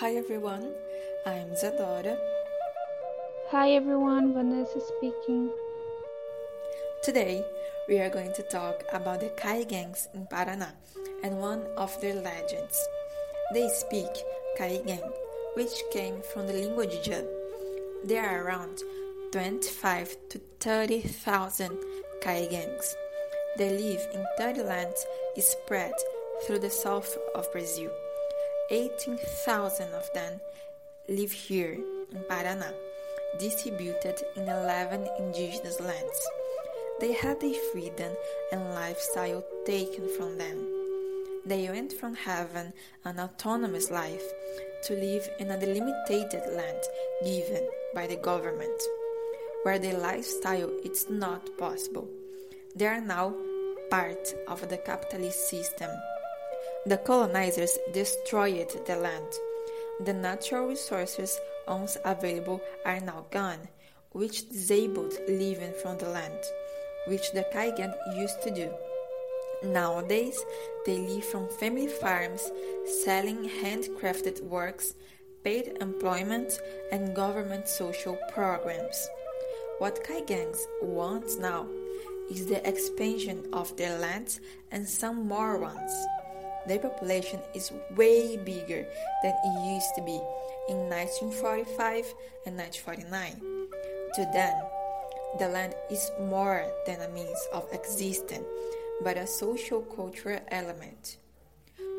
Hi everyone, I'm Zadora. Hi everyone, Vanessa speaking. Today we are going to talk about the Caigangues in Paraná and one of their legends. They speak Caigangue, which came from the língua Jê. There are around 25 to 30,000 Caigangues. They live in 30 lands spread through the south of Brazil. 18,000 of them live here in Paraná, distributed in 11 indigenous lands. They had their freedom and lifestyle taken from them. They went from having an autonomous life to live in a delimited land given by the government, where their lifestyle is not possible. They are now part of the capitalist system. The colonizers destroyed the land. The natural resources once available are now gone, which disabled living from the land, which the Kaigan used to do. Nowadays, they live from family farms, selling handcrafted works, paid employment, and government social programs. What Caigangues want now is the expansion of their lands and some more ones. Their population is way bigger than it used to be in 1945 and 1949. To them, the land is more than a means of existence, but a social cultural element.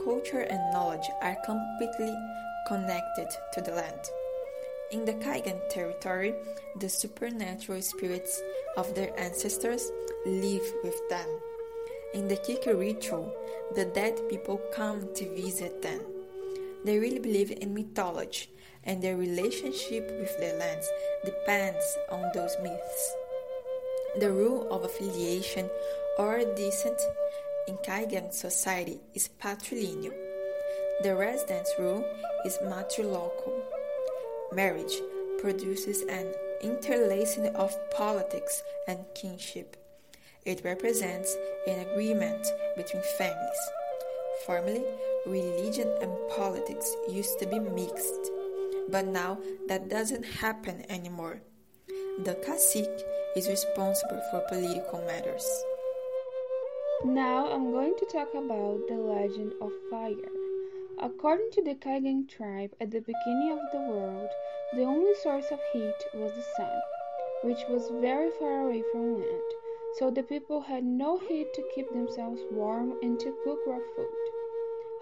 Culture and knowledge are completely connected to the land. In the Caigan territory, the supernatural spirits of their ancestors live with them. In the Kiki ritual, the dead people come to visit them. They really believe in mythology, and their relationship with their lands depends on those myths. The rule of affiliation or descent in Caigan society is patrilineal. The residence rule is matrilocal. Marriage produces an interlacing of politics and kinship. It represents an agreement between families. Formerly, religion and politics used to be mixed, but now that doesn't happen anymore. The cacique is responsible for political matters. Now I'm going to talk about the legend of fire. According to the Caigan tribe, at the beginning of the world, the only source of heat was the sun, which was very far away from land so the people had no heat to keep themselves warm and to cook raw food.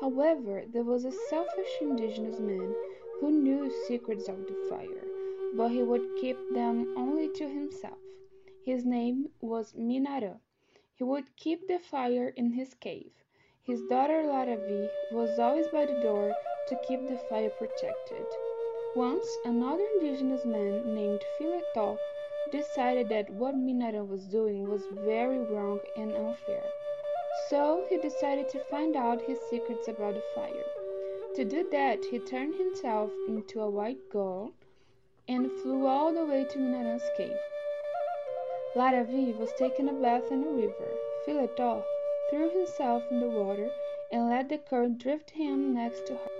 However, there was a selfish indigenous man who knew secrets of the fire, but he would keep them only to himself. His name was Minarã. He would keep the fire in his cave. His daughter Laravi was always by the door to keep the fire protected. Once, another indigenous man named Filetó decided that what Minarã was doing was very wrong and unfair. So he decided to find out his secrets about the fire. To do that, he turned himself into a white gull and flew all the way to Minarã's cave. Laravi was taking a bath in a river. Filetó threw himself in the water and let the current drift him next to her.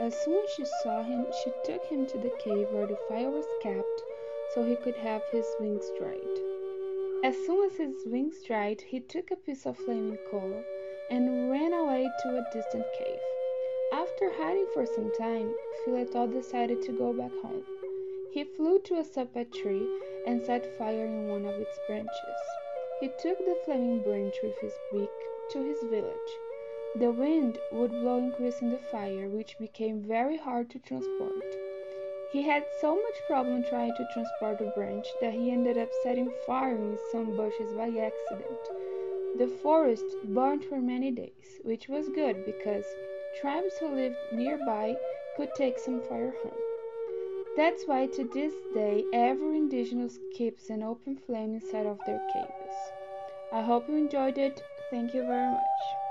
As soon as she saw him, she took him to the cave where the fire was kept so he could have his wings dried. As soon as his wings dried, he took a piece of flaming coal and ran away to a distant cave. After hiding for some time, Filetó decided to go back home. He flew to a sapé tree and set fire in one of its branches. He took the flaming branch with his beak to his village. The wind would blow increasing the fire, which became very hard to transport. He had so much problem trying to transport the branch that he ended up setting fire in some bushes by accident. The forest burned for many days, which was good because tribes who lived nearby could take some fire home. That's why to this day every indigenous keeps an open flame inside of their caves. I hope you enjoyed it. Thank you very much.